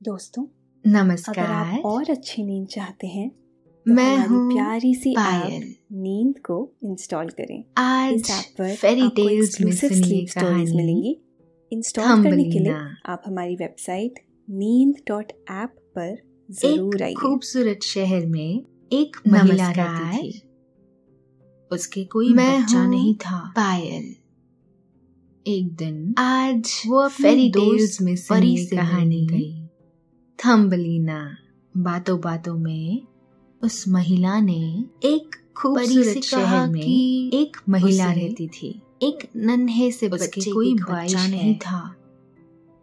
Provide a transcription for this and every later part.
दोस्तों नमस्कार अगर आप और अच्छी नींद चाहते हैं तो मैं हूँ प्यारी सी पायल। नींद को इंस्टॉल करें। आज इस ऐप पर फेरी टेल्स स्लीप स्टोरीज मिलेंगी। इंस्टॉल करने के लिए आप हमारी वेबसाइट नींद डॉट ऐप पर ज़रूर आइए। खूबसूरत शहर में एक महिला रहती थी। उसके कोई मैं बच्चा नहीं था। पायल। एक दिन आज वो फेरी टेल्स में परी से कहानी गई। थम्बलीना बातों बातों में उस महिला ने एक खूबसूरत शहर में एक महिला रहती थी। एक नन्हे से बच्चे कोई की बच्चा नहीं था।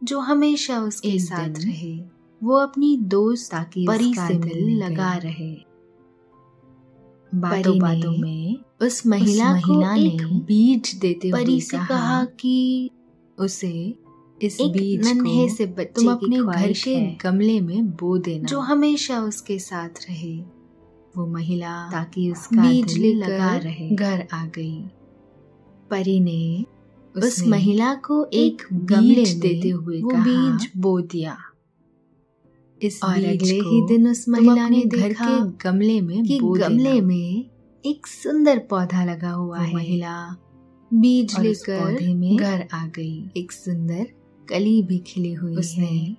जो हमेशा उसके साथ रहे। वो अपनी दोस्त ताकि परी से मिल लगा रहे। बातों बातों में उस महिला को महिला ने एक बीज देते हुए परी से कहा कि उसे इस एक बीज नन्हे को से बच्चे तुम अपने घर के गमले में बो देना। जो हमेशा उसके साथ रहे। वो महिला ताकि उसका बीज लगा रहे। घर आ गई। परी ने उस महिला को एक गमले देते हुए वो कहा, बीज बो दिया। इस और बीज अगले ही दिन उस महिला ने घर के गमले में कि गमले। में एक सुंदर पौधा लगा हुआ वो है। महिला बीज लेकर पौधे में घर आ गई। एक सुंदर कली भी खिली हुई उसने है।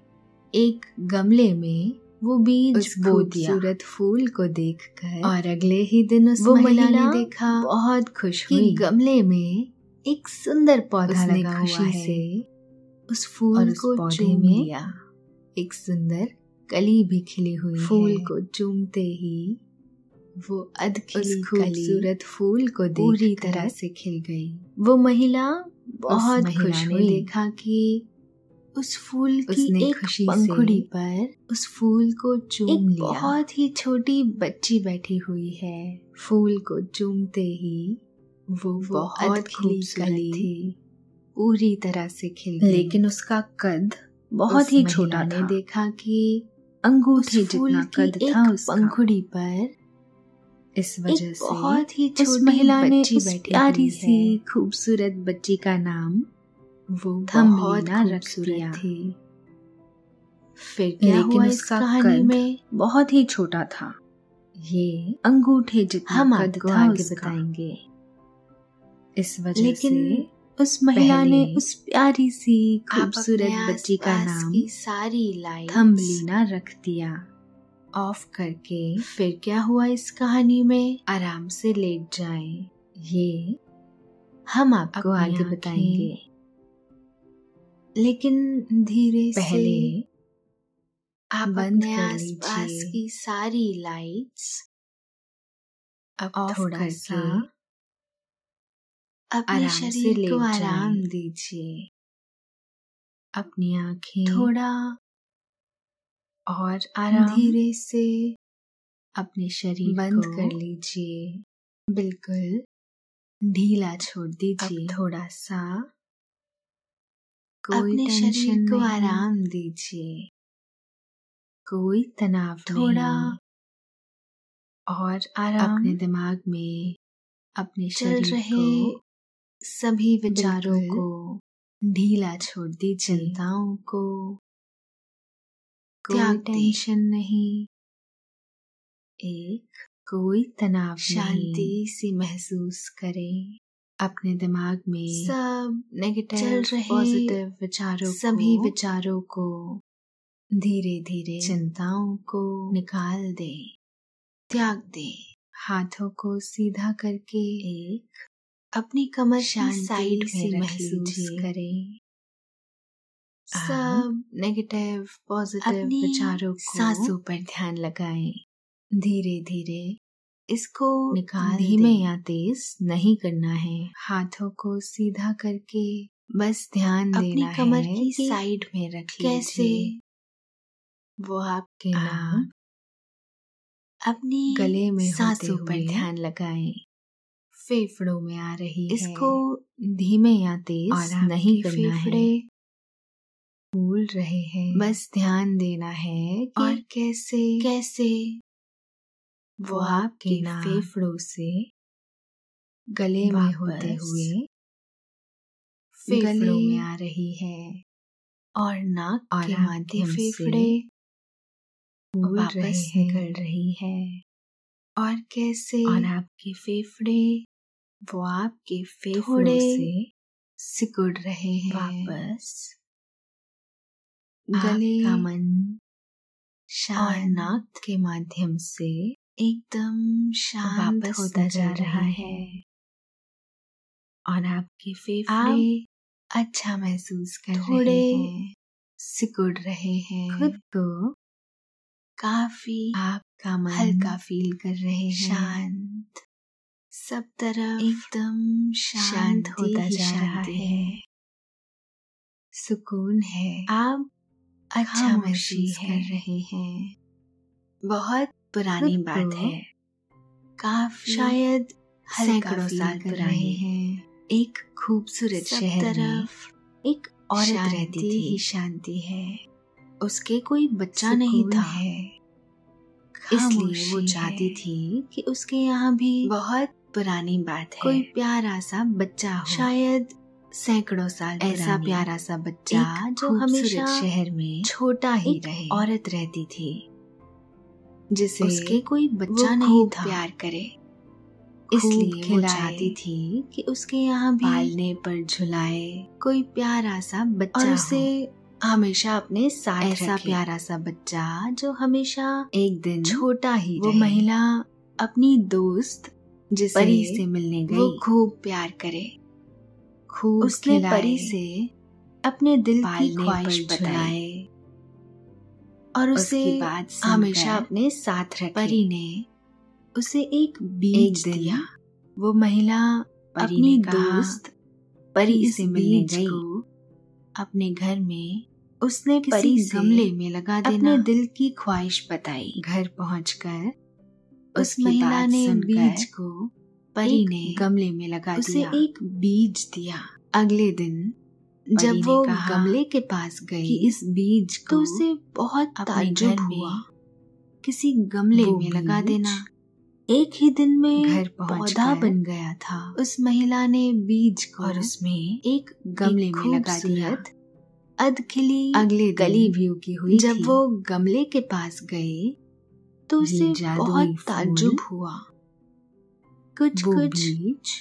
एक गमले में वो बीज बो दिया। खूबसूरत फूल को देखकर और अगले ही दिन उस वो महिला ने देखा बहुत खुश कि हुई। गमले में एक सुंदर पौधा लगा हुआ खुशी है। से उस फूल और उस को पौधे चूम में लिया एक सुंदर कली भी खिली हुई फूल है। को चूमते ही वो अध खूबसूरत फूल को पूरी तरह से खिल गई। वो महिला बहुत खुश हुई। देखा कि उस फूल की उसने एक पंखुड़ी पर उस फूल को चूम एक लिया। बहुत ही छोटी बच्ची बैठी हुई है। फूल को चूमते ही वो बहुत बहुत खूबसूरत थी। पूरी तरह से खिल लेकिन उसका कद बहुत उस ही छोटा ने ने देखा कि अंगूठे जितना कद था उसका। पंखुड़ी पर इस वजह से बहुत ही छोटी महिला ने उस बैठी प्यारी सी खूबसूरत बच्ची का नाम वो थम्बलीना बहुत रख खूबसूरत दिया। थी। फिर क्या लेकिन हुआ इस उसका कहानी में? बहुत ही छोटा था। ये अंगूठे जितना हम आपको आगे बताएँगे। इस वजह लेकिन से उस महिला ने उस प्यारी सी खूबसूरत बच्ची का नाम की सारी लाइट थम्बलीना रख दिया। ऑफ़ करके फिर क्या हुआ इस कहानी में? आराम से लेट जाएँ। ये हम आपको आगे बताएँगे। लेकिन धीरे पहले आप बंद आसपास की सारी लाइट्स अब ऑफ़ थोड़ा सा अपने शरीर को आराम दीजिए। अपनी आँखें थोड़ा और आराम धीरे से अपने शरीर बंद को कर लीजिए। बिल्कुल ढीला छोड़ दीजिए। थोड़ा सा कोई अपने टेंशन शरीर को आराम दीजिए। कोई तनाव थोड़ा और आराम अपने दिमाग में अपने चल रहे को सभी विचारों को ढीला छोड़ दी चिंताओं को कोई टेंशन नहीं। एक कोई तनाव शांति सी महसूस करें। अपने दिमाग में सब नेगेटिव चल रहे पॉजिटिव विचारों सभी विचारों को धीरे धीरे चिंताओं को निकाल दे त्याग दे। हाथों को सीधा करके एक अपनी कमर साइड से में महसूस करें। सब सब नेगेटिव पॉजिटिव विचारों को सांसों पर ध्यान लगाएँ। धीरे धीरे इसको निकाल धीमे या तेज नहीं करना है। हाथों को सीधा करके बस ध्यान अपनी देना कमर है की साइड में रख कैसे? वो आपके आप नाम अपनी गले में सांसों पर ध्यान लगाएँ। फेफड़ों में आ रही इसको धीमे या तेज और नहीं करना फेफड़े है फूल रहे हैं। बस ध्यान देना है कि और कैसे कैसे वो आपके फेफड़ों से गले में होते हुए फेफड़ों में आ रही है और नाक और के माध्यम से फेफड़े वापस निकल रही है। और कैसे और आपके फेफड़े वो आपके फेफड़ों से सिकुड़ रहे हैं। वापस गले आपका मन शांत नाक के माध्यम से एकदम शांत वापस होता जा रहा है। और आपके फेफड़े अच्छा महसूस कर थोड़े रहे हैं सिकुड़ रहे हैं। खुद को काफ़ी आपका मन हल्का फील कर रहे हैं। शांत सब तरफ़ एकदम शांत होता जा रहा है। सुकून है। आप अच्छा महसूस कर रहे हैं। बहुत पुरानी बात है। काफ़ी शायद सैकड़ों साल पुरानी हैं। एक खूबसूरत शहर तरफ़ एक औरत रहती ही थी शांति है। उसके कोई बच्चा नहीं था। है। इसलिए वो चाहती थी कि उसके यहाँ भी बहुत पुरानी बात है। कोई प्यारा सा बच्चा हो। शायद सैकड़ों साल ऐसा प्यारा सा बच्चा जो हमेशा शहर में छोटा ही रहे। औरत रहती थी। जिसे उसके कोई बच्चा नहीं था। प्यार करे। इसलिए वो चाहती थी कि उसके यहाँ पालने पर झुलाए। कोई प्यारा सा बच्चा और उसे हमेशा अपने साथ ऐसा। प्यारा सा बच्चा जो हमेशा एक दिन छोटा ही वो वो महिला अपनी दोस्त जिसे परी से मिलने गई। वो खूब प्यार करे। खूब उसने परी से अपने दिल की ख्वाहिश बताए और उसे बात हमेशा अपने साथ रखे। परी ने उसे एक बीज एक दिया। वो महिला अपनी दोस्त परी से मिलने गई। अपने घर में उसने परी गमले में लगा देना। अपने दिल की ख्वाहिश बताई। घर पहुंचकर उस महिला ने बीज को परी ने गमले में लगा उसे दिया। एक बीज दिया। अगले दिन जब वो गमले के पास गई कि इस बीज को तो उसे बहुत ताज्जुब हुआ। किसी गमले में लगा देना। एक ही दिन में घर पौधा बन गया था। उस महिला ने बीज को और उसमें एक गमले एक में लगा दिया। अधखिली अगले गली भी उगी हुई जब। वो गमले के पास गए तो उसे बहुत ताज्जुब हुआ। कुछ कुछ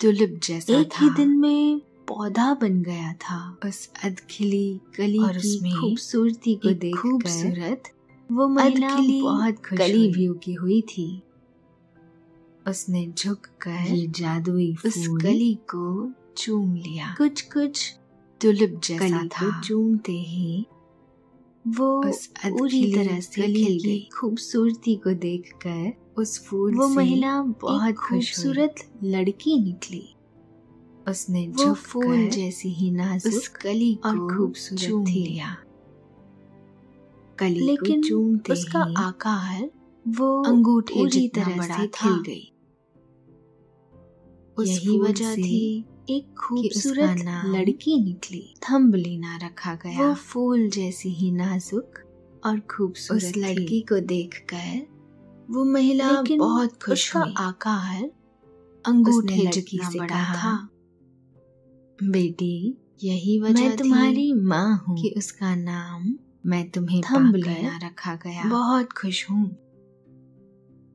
टुलिप जैसा एक था। ही दिन में पौधा बन गया था। उस अधखिली कली और उसमें खूबसूरती को देख खूबसूरत वो महिला बहुत कली भी उगी हुई थी। उसने झुककर ये जादुई उस कली को चूम लिया। कुछ कुछ टुलिप जैसा कली था। चूमते ही वो उस पूरी तरह से खिल गई। खूबसूरती को देखकर उस फूल वो महिला बहुत खूबसूरत लड़की निकली। उसने वो जो फूल जैसी ही नाजुक उस कली और को खूबसूरत थी। लिया। कली लेकिन को चूमते उसका आकार वो अंगूठे जितना तरह बड़ा से खिल गई। यही वजह थी एक खूबसूरत लड़की निकली। थम्बलीना रखा गया। वो फूल जैसी ही नाजुक और खूबसूरत उस लड़की को देखकर वो महिला बहुत खुश उसका हुई। आकार अंगूठे जितना बड़ा था। बेटी यही वजह मैं तुम्हारी माँ हूँ। कि उसका नाम मैं तुम्हें थम्बलीना रखा गया। बहुत खुश हूँ।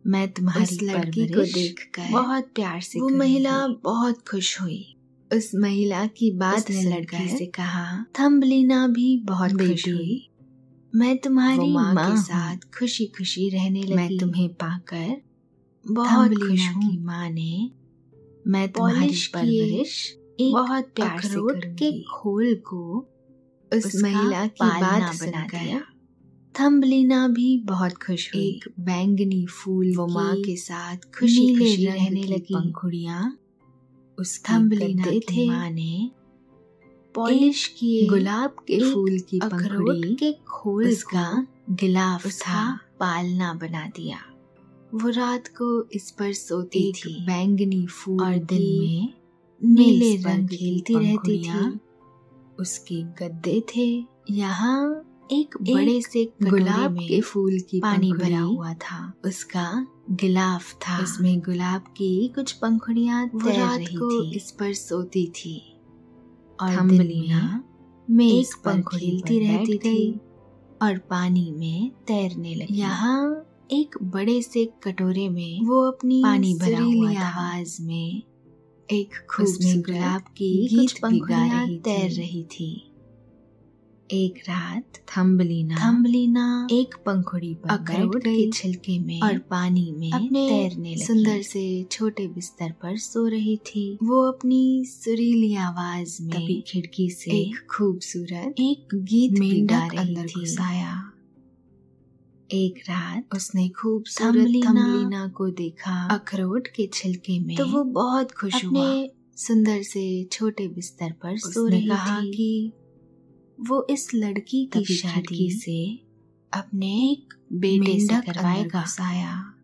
मैं तुम्हारी लड़की को परवरिश देखकर बहुत प्यार से वो महिला बहुत खुश हुई। उस महिला की बात सुनकर लड़की से कहा थम्बलीना भी बहुत खुश हुई। मैं तुम्हारी माँ के साथ खुशी खुशी रहने लगी। मैं तुम्हें पाकर बहुत खुश की माँ ने मैं तुम्हारी परवरिश एक बहुत प्यार से अखरोट के खोल को उस महिला की बात बना दिया। थम्बलीना भी बहुत खुश हुई। एक बैंगनी फूल वो माँ के साथ खुशी खुशी रहने लगी। पंखुड़ियाँ उसकी थम्बलीना थे। माँ ने पॉलिश किए। गुलाब के फूल की पंखुड़ी के खोल का को गिलाफ था। पालना बना दिया। वो रात को इस पर सोती थी। बैंगनी फूल और दिन में नीले रंग खेलती रहती थी। उसके गद्दे थे। यहाँ एक एक बड़े से गुलाब के फूल की पानी भरा हुआ था। उसका गिलाफ था। उसमें गुलाब की कुछ पंखुड़ियाँ रात रही को थी। इस पर सोती थी। और थम्बलीना में मेज एक पर खेलती रहती थी। और पानी में तैरने लगी। यहाँ एक बड़े से कटोरे में वो अपनी पानी भरा हुआ आवाज़ में एक खूबसूरत गुलाब की गीत गा रही तैर रही थी। एक रात थम्बलीना थम्बलीना एक पंखुड़ी पर अखरोट के छिलके में और पानी में अपने तैरने लगी। सुंदर से छोटे बिस्तर पर सो रही थी। वो अपनी सुरीली आवाज़ में तभी खिड़की से एक खूबसूरत एक गीत मेंढक अंदर थी। घुस आया। एक रात उसने खूबसूरत थम्बलीना थम्बलीना को देखा। अखरोट के छिलके में तो वो बहुत खुश अपने हुआ। सुंदर से छोटे बिस्तर पर सो रही कहा थी। कि वो इस लड़की की शादी से अपने एक बेटे से करवाएगा आया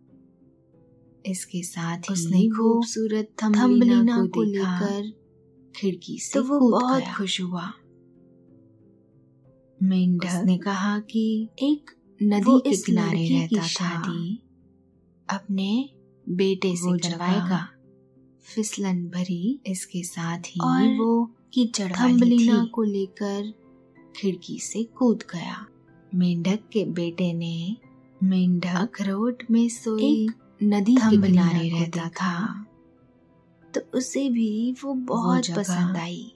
इसके साथ ही उसने खूबसूरत थम्बलीना को को लेकर खिड़की से तो वो बहुत खुश हुआ। मेंढक उसने कहा कि एक नदी के किनारे रहता की था। शादी। अपने बेटे से करवाएगा। फिसलन भरी इसके साथ ही और वो कीचड़ वाली को लेकर खिड़की से कूद गया। मेंढक के बेटे ने मेंढक अखरोट में सोई एक नदी के थम्बलीना किनारे रहता था। तो उसे भी वो बहुत जगह पसंद आई।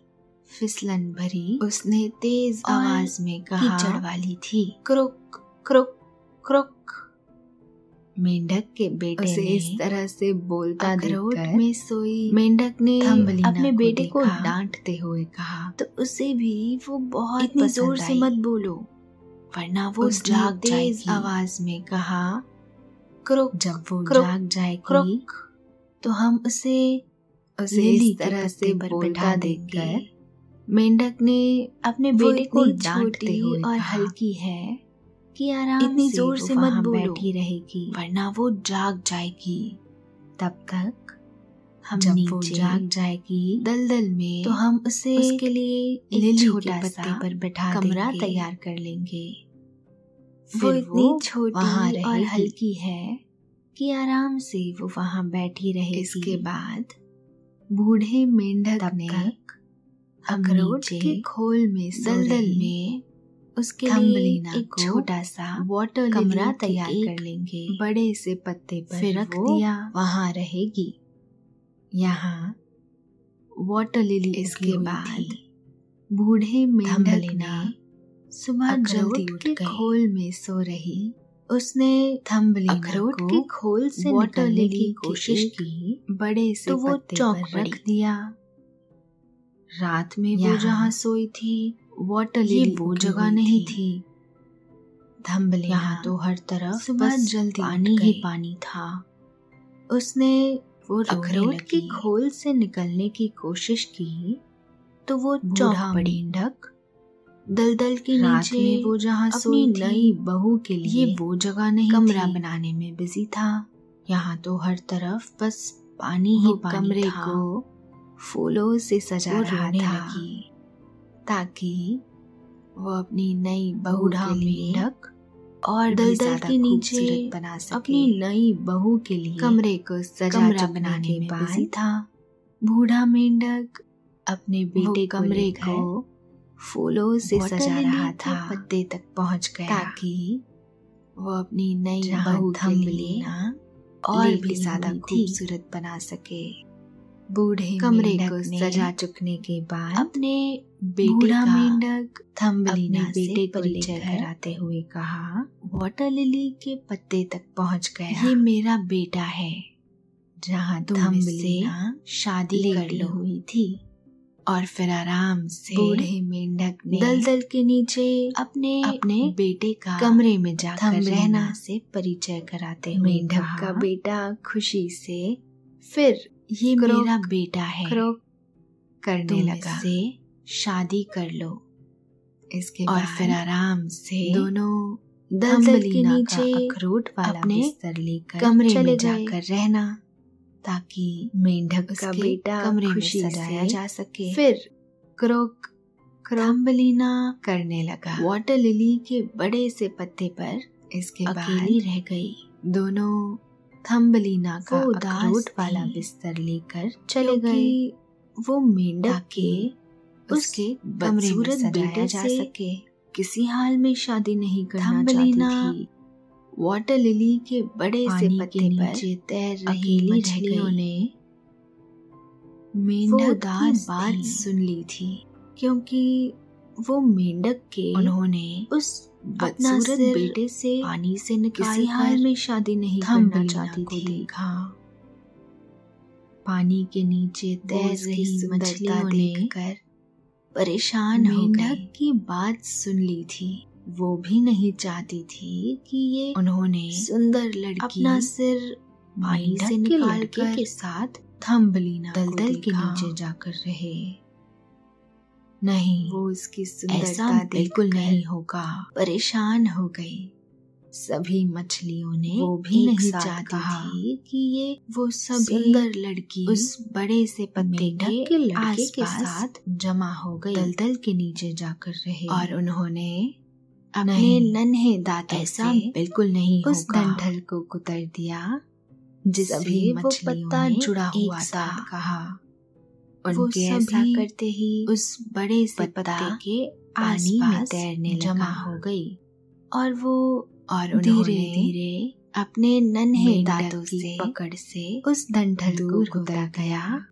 फिसलन भरी उसने तेज आवाज़ में कहा कीचड़ वाली थी। क्रुक क्रुक क्रुक मेंढक के बेटे उसे ने इस तरह से बोलता देखकर में सोई। मेंढक ने अपने बेटे को। डांटते हुए कहा तो उसे भी वो बहुत इतनी ज़ोर से मत बोलो वरना वो जाग तेज आवाज़ में कहा क्रुक जब वो क्रुक, जाग जाएगी क्रुक तो हम उसे उसे इस तरह से बोलता देखकर मेंढक ने अपने बेटे को डांटते हुए और हल्की है। कि आराम इतनी ज़ोर से मत बोलो। बैठी रहेगी। वरना वो जाग जाएगी। तब तक हम जब नीचे वो जाग जाएगी दलदल में तो हम उसे उसके लिए लिली छोटा पत्ते सा पर बैठा कमरा तैयार कर लेंगे। वो इतनी छोटी और हल्की है कि आराम से वो वहाँ बैठी रहेगी। इसके बाद बूढ़े मेंढक ने अखरोट के खोल में दलदल में उसके लिए एक छोटा सा वाटर कमरा तैयार कर लेंगे। बड़े से पत्ते पर फिर रख दिया। वहाँ रहेगी। यहाँ वाटर लिली इसके बाद बूढ़े मेंढक ने सुबह जल्दी उठ के खोल में सो रही। उसने थम्बलीना अखरोट के खोल से वाटर लिली की कोशिश की बड़े से तो वो चौंक पर रख दिया। रात में वो जहाँ सोई थी वाटर ये वो जगह नहीं थी। थम्बलीना यहाँ तो हर तरफ़ सुबह बस जल्दी पानी ही पानी था। उसने वो अखरोट की खोल से निकलने की कोशिश की तो वो चौंक पड़ी मेंढक दलदल के नीचे में वो जहाँ अपनी सोई नई नई बहू के लिए वो जगह नहीं कमरा। बनाने में बिज़ी था। यहाँ तो हर तरफ़ बस पानी ही पानी कमरे था। को फूलों से सजा रहा था। लगी। ताकि वो अपनी नई बहू के लिए मेंढक और दलदल के नीचे बना सके। अपनी नई बहू के लिए कमरे को सजा कमरा बनाने के में बाद था। बूढ़ा मेंढक अपने बेटे कमरे को फूलों से सजा रहा था पत्ते तक पहुँच गया। ताकि वो अपनी नई बहू के लिए और भी ज़्यादा खूबसूरत बना सके। बूढ़े कमरे मेंढक को सजा चुकने के बाद अपने बेटे का मेंढक थम्बलीना बेटे को लेकर कराते हुए कहा वाटर लिली के पत्ते तक पहुँच गया। ये मेरा बेटा है जहाँ तुम थम्बलीना शादी कर लो। हुई थी। और फिर आराम से बूढ़े मेंढक ने दलदल के नीचे अपने अपने बेटे का कमरे में जाकर रहना से परिचय कराते हुए मेंढक का बेटा खुशी से फिर ये क्रोक, मेरा बेटा है। क्रोक करने लगा। इससे शादी कर लो। इसके और फिर आराम से दोनों दलदल के नीचे अखरोट वाला अपने बिस्तर लेकर कमरे चले में जाकर रहना ताकि मेंढक का बेटा कमरे में सजाया जा सके। फिर क्रोक थम्बलीना करने लगा। वाटर लिली के बड़े से पत्ते पर इसके अकेली बाद रह गई। दोनों थम्बलीना का अखरोट वाला बिस्तर लेकर चले गए। वो मेंढक के उसके कमरे में सजाया बेटे जा सके। किसी हाल में शादी नहीं करना चाहती थी। वाटर लिली के बड़े से पत्ते पर तैर रही मछलियों ने मेंढक की बात सुन ली थी क्योंकि वो मेंढक के उन्होंने उस बदसूरत सिर बेटे से पानी से निकाल किसी हाल में शादी नहीं करना चाहती को थी। देखा। पानी के नीचे तैर रही मछलियों ने देखकर परेशान हो मेंढक गई की बात सुन ली थी। वो भी नहीं चाहती थी कि ये उन्होंने सुंदर लड़की अपना सिर पानी से के निकाल लड़के के साथ थम्बलीना दलदल दलदल के के नीचे जाकर रहे। नहीं वो उसकी सुंदरता ऐसा बिल्कुल नहीं होगा। परेशान हो गई। सभी मछलियों ने वो भी नहीं चाहती थी कि ये वो सभी सुंदर लड़की उस बड़े से पत्ते के, लड़के के साथ जमा हो गई। दलदल के नीचे जाकर रहे। और उन्होंने अपने नन्हे दांतों ऐसा बिल्कुल नहीं उस। डंठल को कुतर दिया जिस सभी वो पत्ता जुड़ा हुआ था। कहा। उनके ऐसा करते ही उस बड़े से पत्ता के पानी में तैरने जमा हो गई। और वो और धीरे धीरे अपने नन्हे दांतों की से पकड़ से उस डंठल दूर को होता गया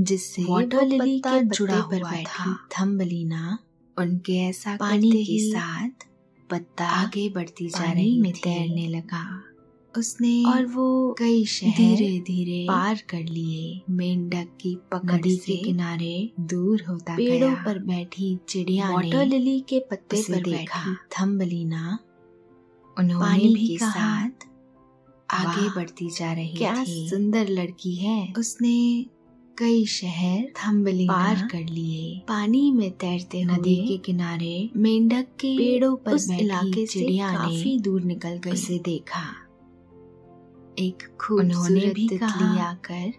जिससे वाटर लिली के जुड़ा पर बैठी थम्बलीना उनके ऐसा पानी के साथ पत्ता आगे बढ़ती जा रही में तैरने लगा। उसने और वो कई शहर धीरे धीरे पार कर लिए। मेंढक की पकड़ के किनारे दूर होता पेड़ों पर बैठी चिड़िया वाटर लिली के पत्ते पर देखा। थम्बलीना उन्होंने पानी भी के साथ आगे बढ़ती जा रही क्या थी। सुंदर लड़की है। उसने कई शहर थम्बली पार कर लिए। पानी में तैरते नदी के किनारे मेंढक के पेड़ों पर उस इलाके से चिड़िया काफ़ी दूर निकल गई। उसे देखा। एक उन्होंने खूबसूरत भी तितली आकर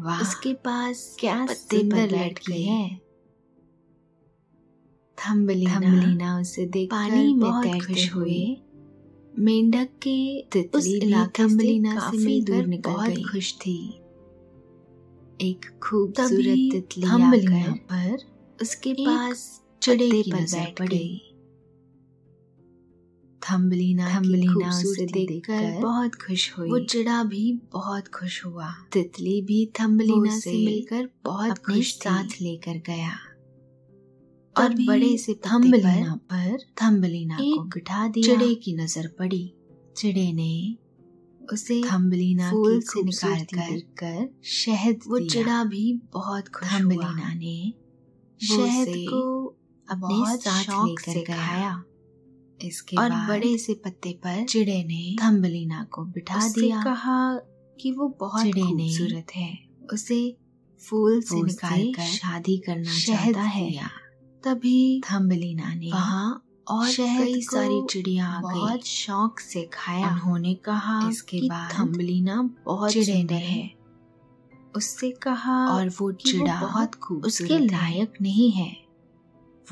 वाह उसके पास क्या पत्ते पर गई है। थम्बलीना थम्बलीना उसे देख पानी में बहुत खुश हुए। मेंढक के तितली उस इलाके थम्बलीना से मिलकर दूर निकल बहुत गई। खुश थी। एक खूबसूरत तितली आकर पर उसके पास चिड़े पत्ते की पर बैठ पड़ी। गई। थम्बलीना थम्बलीना उसे देखकर बहुत खुश हुई। वो चिड़ा भी बहुत खुश हुआ। तितली भी थम्बलीना से मिलकर बहुत खुश साथ लेकर गया। और बड़े से थम्बलीना पर थम्बलीना को बिठा दिया। चिड़े की नज़र पड़ी। चिड़े ने उसे थम्बलीना फूल से निकाल खूबसूरती कर शहद वो चिड़ा भी बहुत खुश थम्बलीना ने शहद को अपने साथ लेकर गया। इसके और बाद बड़े से पत्ते पर चिड़े ने थम्बलीना को बिठा दिया। कहा कि वो बहुत खूबसूरत है। उसे फूल से निकाल कर शादी करना चाहता है। तभी थम्बलीना ने वहाँ और कई सारी चिड़िया आ गई। बहुत शौक से खाया। उन्होंने कहा इसके बाद थम्बलीना बहुत चिड़े है। उससे कहा और वो चिड़ा बहुत खूबसूरत उसके लायक नहीं है।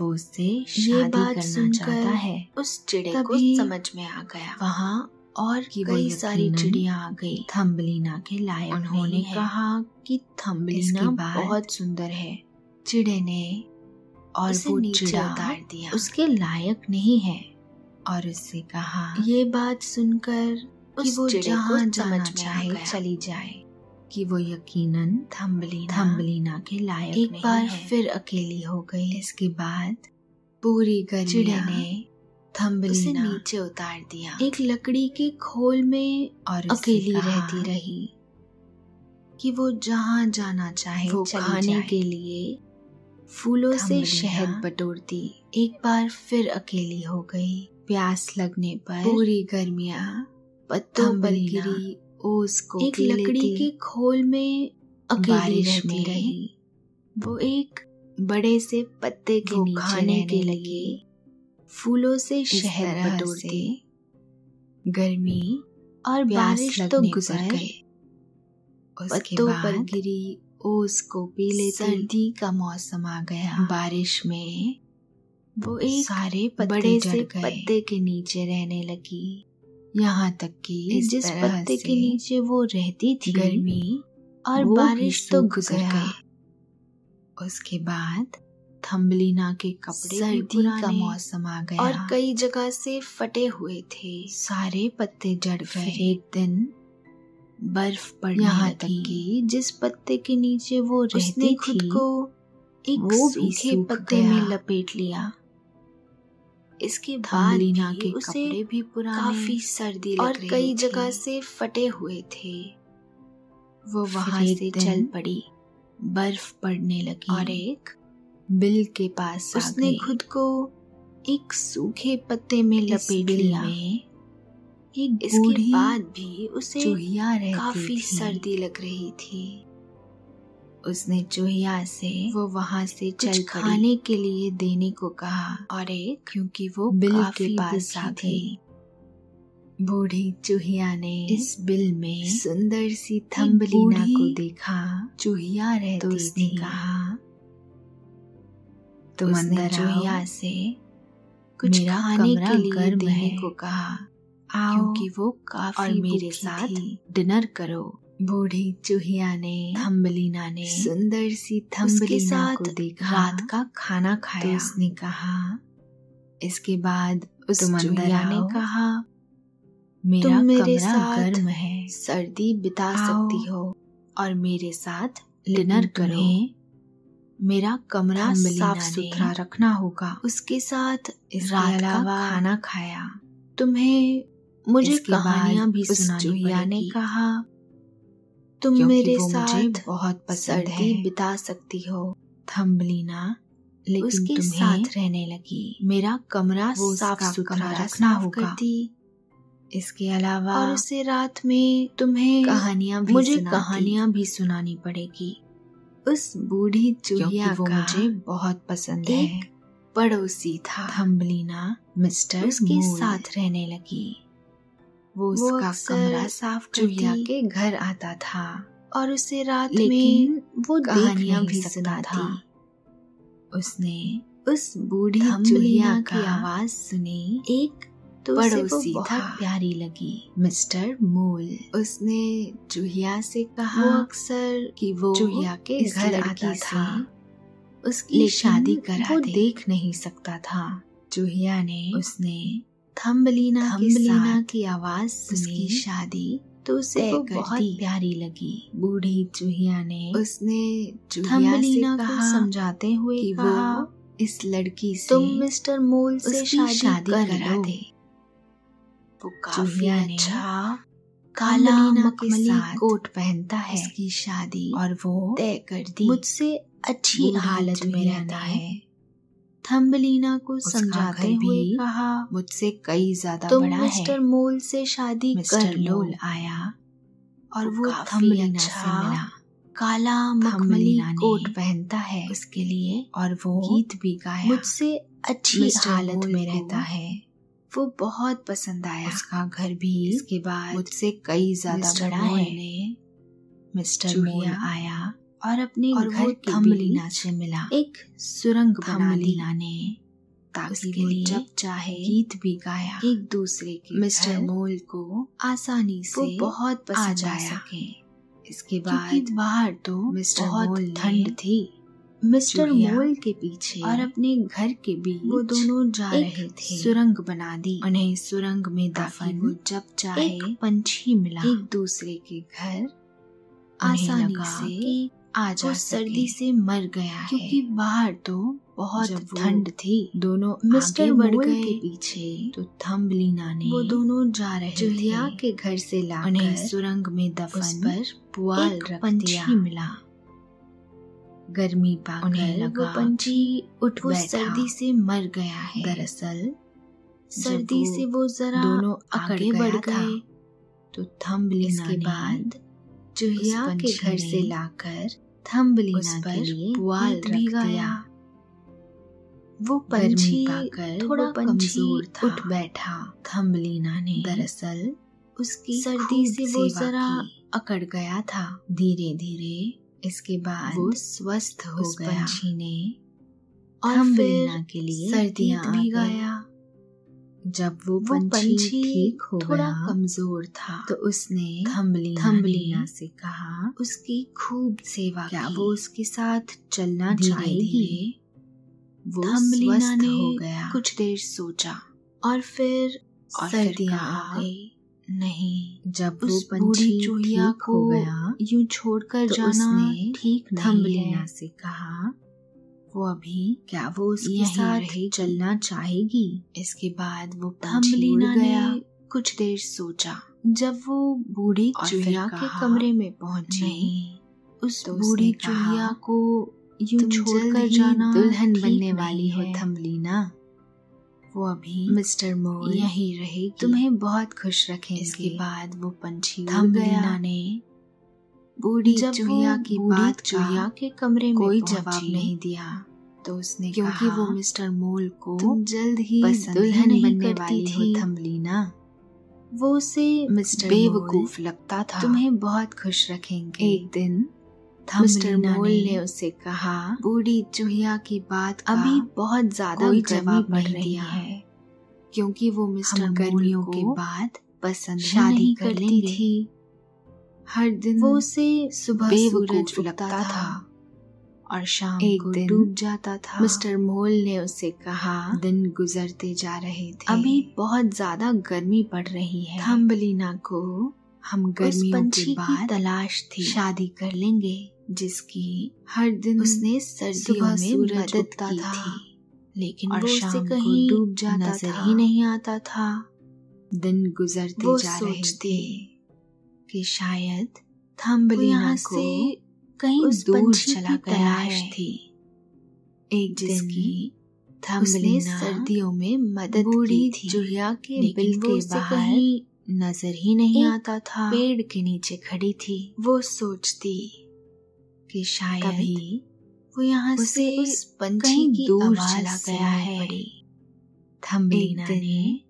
वो उससे शादी करना चाहता है। उस चिड़े को समझ में आ गया। वहाँ और कि कई सारी चिड़िया आ गई। थम्बलीना के लायक उन्होंने कहा कि थम्बलीना बहुत सुंदर है। चिड़े ने और वो चिड़ा उतार दिया। उसके लायक नहीं है। और उससे कहा ये बात सुनकर कि उस वो जहाँ समझ में आ चाहे चली जाए। कि वो यकीनन थम्बलीना थम्बलीना के लायक एक नहीं बार है। फिर अकेली हो गई इसके बाद पूरी चिड़े ने उसे थम्बलीना नीचे उतार दिया एक लकड़ी के खोल में और अकेली रहती रही कि वो जहाँ जाना चाहे वो खाने। के लिए फूलों से शहद बटोरती एक बार फिर अकेली हो गई प्यास लगने पर पूरी गर्मियाँ पत्तों पर गिरी ओस को एक लकड़ी के खोल में अकेली रहती में रही। वो एक बड़े से पत्ते के नीचे खाने के लगी। लिए फूलों से तरह बटोरती गर्मी और बारिश तो गुजर गए पत्तों पर गिरी ओस को पी लेती। सर्दी का मौसम आ गया। बारिश में वो एक सारे पत्ते बड़े से पत्ते के नीचे रहने लगी। यहाँ तक कि जिस पत्ते के नीचे वो रहती थी गर्मी और बारिश तो गुजर। गई उसके बाद थम्बलीना के कपड़े भी सर्दी पुराने का मौसम आ गया। और कई जगह से फटे हुए थे। सारे पत्ते जड़ गए। एक दिन बर्फ़ पड़ने यहाँ तक कि जिस पत्ते के नीचे वो रहती खुद थी को एक सूखे पत्ते में लपेट लिया। इसके बाद भी के उसे कपड़े भी पुराने काफ़ी सर्दी लग और रही कई जगह से फटे हुए थे। वो वहाँ से चल पड़ी। बर्फ़ पड़ने लगी। और एक बिल के पास उसने खुद को एक सूखे पत्ते में लपेट लिया। एक इसके बाद भी उसे काफ़ी सर्दी लग रही थी। उसने चूहिया से वो वहाँ से चल खाने के लिए देने को कहा और एक क्योंकि वो बिल के पास थी। बूढ़ी चूहिया ने इस बिल में सुंदर सी थम्बलीना को देखा। चूहिया रहती तो उसने थी। कहा तुम अंदर चूहिया से कुछ मेरा खाने के लिए गर्म देने है। को कहा। आओ क्योंकि वो काफ़ी और मेरे साथ डिनर करो। बूढ़ी चूहिया ने थम्बलीना ने सुंदर सी थम्बलीना को देखा। रात का खाना खाया। तो उसने कहा इसके बाद उस चूहिया ने कहा मेरा तुम मेरे कमरा साथ गर्म है। सर्दी बिता सकती हो और मेरे साथ डिनर करो। मेरा कमरा साफ़ सुथरा रखना होगा। उसके साथ रात का खाना खाया। तुम्हें मुझे कहानियाँ भी सुनानी चूहिया ने कहा तुम मेरे साथ बहुत पसंद है। बिता सकती हो। थम्बलीना लेकिन उसके तुम्हें साथ रहने लगी। मेरा कमरा साफ़ सुथरा रखना होगा। इसके अलावा और उसे रात में तुम्हें कहानियाँ भी मुझे कहानियाँ भी सुनानी पड़ेगी। उस बूढ़ी चूहिया वो का मुझे बहुत पसंद है। पड़ोसी था। थम्बलीना मिस्टर उसके साथ रहने लगी। वो उसका कमरा साफ़ चूहिया के घर आता था। और उसे रात में वो कहानियाँ भी सुनाता। सुनाती उसने उस बूढ़ी चूहिया की आवाज़ सुनी। एक तो पड़ोसी बहुत था। प्यारी लगी। मिस्टर मूल। उसने चूहिया से कहा वो अक्सर कि वो चूहिया के घर आता था। उसकी शादी करा वो देख नहीं सकता था। चूहिया ने उसने थम्बलीना थम्बलीना की आवाज़ उसकी शादी तो उसे वो बहुत प्यारी लगी। बूढ़ी चूहिया ने उसने थम्बलीना को समझाते हुए कि कहा, वो इस लड़की से तुम मिस्टर मोल से शादी, शादी कर करा दे। वो काफ़ी ने अच्छा काला मखमली कोट पहनता है उसकी शादी और वो तय कर दी। मुझसे अच्छी हालत में रहता है। थम्बलीना को समझाते हुए कहा मुझसे कई ज़्यादा तुम बड़ा मिस्टर है मूल से शादी कर लो। आया और वो थम्बलीना अच्छा से मिला। काला मखमली कोट पहनता है। उसके लिए और वो गीत भी गाया। मुझसे अच्छी हालत में रहता है। वो बहुत पसंद आया। उसका घर भी इसके बाद मुझसे कई ज़्यादा बड़ा है। मिस्टर मूल आया। और अपने और घर के थम्बलीना से मिला। एक सुरंग बना थम्बलीना ने ताकि लिए जब चाहे गीत भी गाया। एक दूसरे के मिस्टर मूल को आसानी से बहुत आ पसंद जा सके। इसके बाद बाहर तो मिस्टर बहुत मूल ठंड थी। मिस्टर मोल के पीछे और अपने घर के बीच वो दोनों जा रहे थे। सुरंग बना दी। उन्हें सुरंग में दफन वो जब चाहे पंछी मिला। एक दूसरे के घर आसानी से आ जा वो सर्दी से मर गया है। क्योंकि बाहर तो बहुत ठंड थी। दोनों मिस्टर बढ़ गए के पीछे तो थम्बलीना ने वो दोनों जा रहे थे। के घर से लाकर उन्हें सुरंग में दफन पर पुआल रख दिया। मिला। गर्मी पाकर उन्हें वो लगा पंछी उठ वो सर्दी से मर गया है। दरअसल सर्दी से वो जरा दोनों अकड़ आगे बढ़ गए गए तो थम्बलीना के बाद चूहिया के घर से लाकर थम्बलीना के लिए पुआल रख दिया। वो पंछी पाकर थोड़ा कमज़ोर था। उठ बैठा थम्बलीना ने दरअसल उसकी सर्दी से वो जरा अकड़ गया था धीरे धीरे इसके बाद वो स्वस्थ हो गया पंछी ने और थम्बलीना के लिए सर्दियाँ भी। गाया जब वो वो पंछी ठीक हो थोड़ा गया कमज़ोर था तो उसने थम्बलीना थम्बलीना से कहा उसकी खूब सेवा क्या की। वो उसके साथ चलना चाहेगी? वो थम्बलीना ने हो गया। कुछ देर सोचा और फिर और सर्दियाँ आ गई। नहीं जब वो उस पंछी बूढ़ी चूहिया को गया यूँ छोड़कर तो जाना ठीक नहीं थम्बलीना से कहा वो अभी क्या वो उसके यहीं साथ। चलना चाहेगी? इसके बाद वो थम्बलीना ने कुछ देर सोचा। जब वो बूढ़ी चूहिया के कमरे में पहुँची उस तो बूढ़ी चूहिया को यूँ छोड़कर जाना दुल्हन बनने वाली हो। थम्बलीना वो अभी मिस्टर मोल यहीं रहेगी। तुम्हें बहुत खुश रखेंगे। इसके बाद वो पंछी थम्बलीना गया। ने बूढ़ी चूहिया की बात चूहिया के कमरे में कोई जवाब नहीं दिया। तो उसने क्योंकि वो मिस्टर मोल को तुम जल्द ही दुल्हन बनने वाली थी। थम्बलीना वो उसे मिस्टर बेवकूफ़ लगता था। तुम्हें बहुत खुश रखेंगे। एक दिन मिस्टर मोल ने उसे कहा बूढ़ी चूहिया की बात अभी बहुत ज़्यादा जवाब नहीं रही है। क्योंकि वो मिस्टर गर्मियों को बाद पसंद शादी कर लेंगे। थी। हर दिन वो उसे सुबह सूरज लगता उगता था था और शाम एक को डूब जाता था। मिस्टर मोल ने उसे कहा दिन गुजरते जा रहे थे। अभी बहुत ज़्यादा गर्मी पड़ रही है। हम थम्बलीना को। हम गर्मियों के बाद तलाश थी। शादी कर लेंगे जिसकी हर दिन उसने सर्दियों में मदद की था। थी। लेकिन और वो शाम कहीं डूब जाता नज़र ही नहीं आता था। दिन गुजरते जा रहे थे। कि शायद थम्बलीना यहाँ से कहीं उस दूर पंछी चला गया है। थी। एक जिसकी थम्बलीना सर्दियों में मदद बूढ़ी की थी। चूहिया के बिल के बाहर नज़र ही नहीं आता था। पेड़ के नीचे खड़ी थी। वो सोचती कि शायद तभी वो यहाँ से उस पंछी की दूर चला गया है। थम्बलीना ने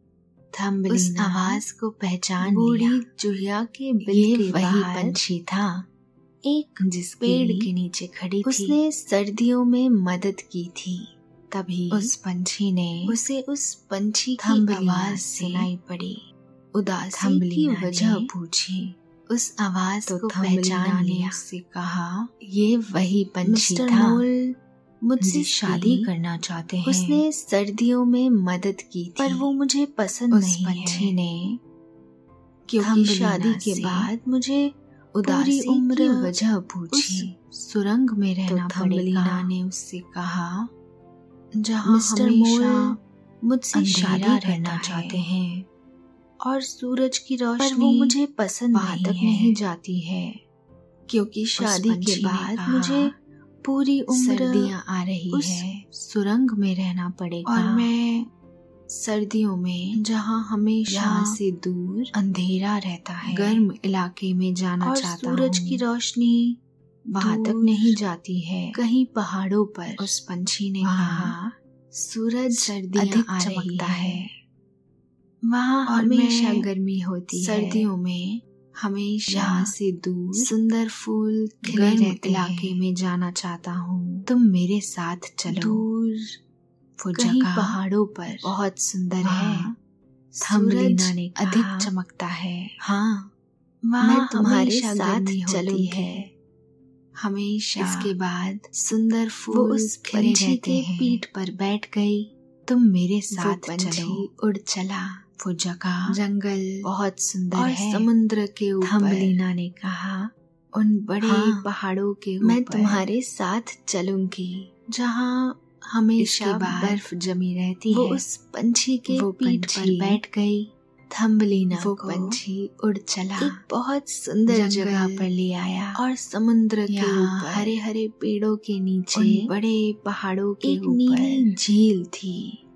थम्बलीना उस आवाज़ को पहचान बूढ़ी लिया। चूहिया के बिल के वही पंछी था एक जिस पेड़ के नीचे खड़ी थी। उसने सर्दियों में मदद की थी। तभी उस पंछी ने उसे उस पंछी की आवाज़ से सुनाई पड़ी। उदासी की वजह पूछी। उस आवाज़ तो को पहचान लिया। उससे कहा ये वही पंछी था। मुझसे शादी करना चाहते हैं। उसने सर्दियों में मदद की थी। पर वो मुझे पसंद उस नहीं पंछी है ने क्योंकि शादी के बाद मुझे पूरी उदासी उम्र वजह पूछी। सुरंग में तो रहना थम्बलीना पड़ेगा। ने उससे कहा जहाँ मिस्टर मोल मुझसे शादी करना चाहते है। और सूरज की पर रोशनी वो मुझे पसंद नहीं तक नहीं जाती है। क्योंकि शादी के बाद मुझे पूरी उम्र सर्दियाँ आ रही उस है। सुरंग में रहना पड़ेगा। और मैं सर्दियों में जहाँ हमेशा से दूर अंधेरा रहता है। गर्म इलाके में जाना और चाहता सूरज की रोशनी वहाँ तक नहीं जाती है। कहीं पहाड़ों पर उस पंछी ने कहा सूरज सर्दियाँ अधिक आ रही चमकता है। है। वहाँ हमेशा गर्मी होती है। सर्दियों में हमेशा से दूर सुंदर फूल खिले गर्म इलाके में जाना चाहता हूँ। तुम मेरे साथ चलो। दूर वो जगह पहाड़ों पर। बहुत सुंदर है। वहाँ सूरज ने अधिक चमकता है। हाँ मैं तुम्हारे साथ चलूँगी। है। हमेशा इसके बाद सुंदर फूल उस पंछी के पीठ पर बैठ गई। तुम मेरे साथ चलो। उड़ चला। वो जगह जंगल बहुत सुंदर और है। समुद्र के ऊपर। थम्बलीना ने कहा उन बड़े हाँ, पहाड़ों के ऊपर मैं तुम्हारे साथ चलूँगी। जहाँ हमेशा बर्फ़ जमी रहती वो है उस पंछी के वो पीठ पर बैठ गई। थम्बलीना वो पंछी उड़ चला। एक बहुत सुंदर जगह पर ले आया। और समुद्र के ऊपर। हरे हरे पेड़ों के नीचे बड़े पहाड़ों के एक ऊपर। नीली झील थी।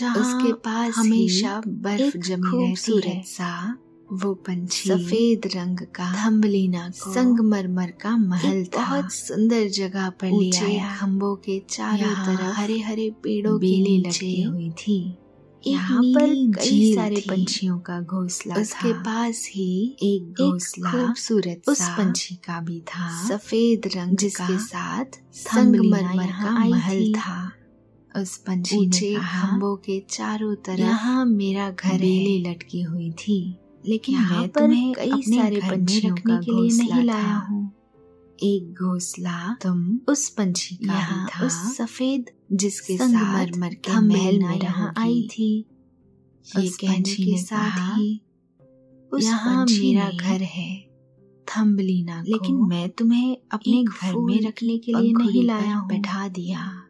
उसके पास हमेशा बर्फ़ जमी रहती खूबसूरत है। सा वो पंछी सफ़ेद रंग का थम्बलीना संगमरमर का महल था। बहुत सुंदर जगह पर ले आया। खम्भों के चारों तरफ़ हरे हरे पेड़ों की बेलें लटकी हुई थी। यहाँ पर कई सारे पंछियों का घोंसला उसके था। पास ही एक घोंसला खूबसूरत उस पंछी का भी था सफ़ेद रंग जिसके साथ संगमरमर का महल थी। उस पंछी ने कहा खम्भों के चारों तरफ़ यहाँ मेरा घर बेले लटकी हुई थी। लेकिन मैं तुम्हें कई सारे पंछियों पंछियों का लिए नहीं लाया हूँ। एक घोंसला तुम उस पंछी का यहाँ था। उस सफ़ेद जिसके संगमरमर के महल में यहाँ आई थी। ये उस कहने पंछी के साथ ही यहाँ पंछी मेरा घर है। थम्बलीना लेकिन मैं तुम्हें अपने घर में रखने के लिए नहीं लाया हूँ। बैठा दिया।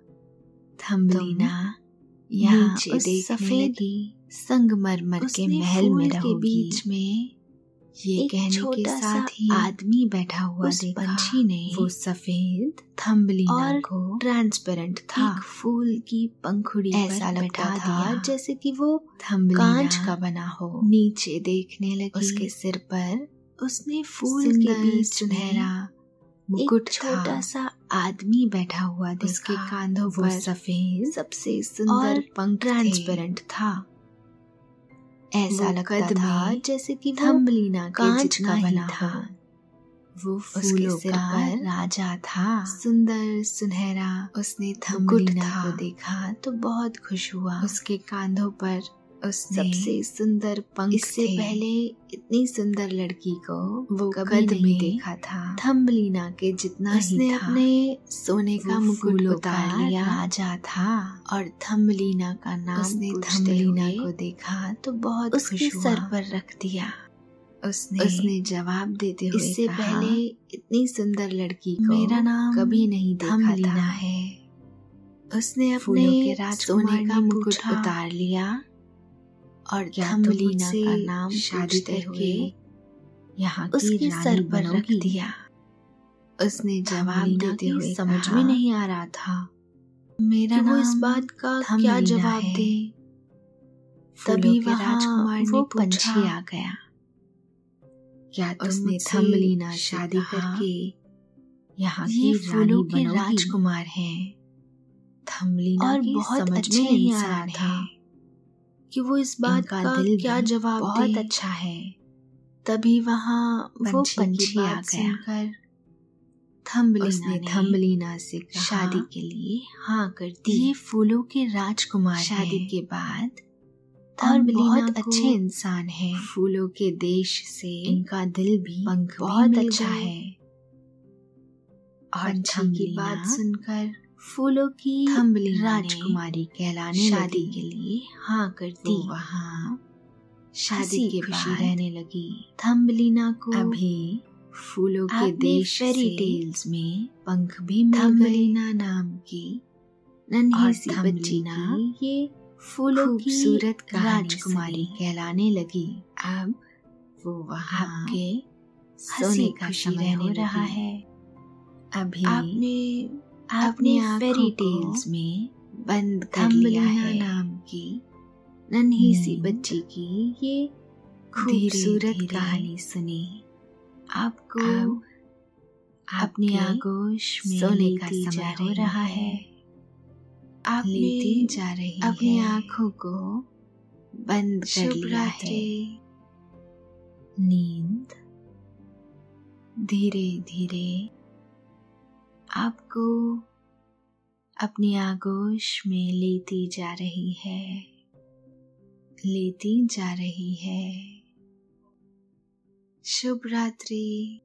थम्बलीना यहाँ उस सफ़ेद संगमरमर के महल में के बीच में ये एक कहने के छोटा सा साथ ही आदमी बैठा हुआ देखा। पंछी ने वो सफ़ेद थम्बलीना और को ट्रांसपेरेंट था। एक फूल की पंखुड़ी ऐसा पर लगता बैठा था जैसे कि वो कांच का बना हो। नीचे देखने लगी। उसके सिर पर उसने फूल के बीच सुनहरा मुकुट एक छोटा सा आदमी बैठा हुआ देखा। उसके कांधों पर सफ़ेद सबसे सुंदर पंख ट्रांसपेरेंट था। ऐसा लगता था जैसे कि थम्बलीना कांच का बना था। वो फूलों का पर राजा था। सुंदर सुनहरा उसने थम्बलीना को देखा तो बहुत खुश हुआ। उसके कांधों पर सबसे सुंदर पंख इससे। पहले इतनी सुंदर लड़की को वो कभी कद नहीं में देखा था। थम्बलीना के जितना उसने अपने सोने का वो मुकुट उतार लिया। राजा था। और थम्बलीना का नाम उसने थम्बलीना को देखा तो बहुत उसके सर पर रख दिया। उसने उसने जवाब देते हुए इससे पहले इतनी सुंदर लड़की को मेरा नाम कभी नहीं देखा था। है। उसने अपने सोने का मुकुट उतार लिया। और थम्बलीना का नाम शादी पूछते करके हुए यहाँ उसके सर पर रख दिया। उसने जवाब देते हुए समझ में नहीं आ रहा था मेरा नाम इस बात का क्या जवाब दे। तभी वहाँ राजकुमार ने वो पूछा, आ गया। क्या तुम उसने थम्बलीना शादी करके यहाँ की फूलों रानी के राजकुमार हैं। थम्बलीना और बहुत समझ में नहीं आ रहा था। कि वो इस बात का दिल क्या जवाब बहुत अच्छा है। तभी वहाँ वो पंछी आ गया सुनकर थम्बलीना उसने ने थम्बलीना से कहा, शादी के लिए हाँ कर दी ये फूलों के राजकुमार शादी के बाद और बहुत अच्छे इंसान हैं। फूलों के देश से इनका दिल भी पंख बहुत अच्छा है। और की बात सुनकर फूलों की थम्बलीना ने राजकुमारी कहलाने शादी के लिए हाँ कर दी। वहाँ शादी के खुशी बाद रहने लगी। थम्बलीना को अभी फूलों के देश फेरी टेल्स में पंख भी थम्बलीना नाम की नन्ही सी बच्ची की ये फूलों की खूबसूरत राजकुमारी कहलाने लगी। अब वो वहाँ आपके सोने का समय हो रहा है। अभी आपने अपनी फेरी टेल्स में बंद कर लिया है। नाम की नन्ही सी बच्ची की ये खूबसूरत कहानी सुनी। आपको अब अपनी आगोश में सोने का समय हो रही है। आपने लेती जा रही अपनी आँखों को बंद कर लिया है। नींद। धीरे धीरे आपको अपनी आगोश में लेती जा रही है लेती जा रही है। शुभ रात्रि।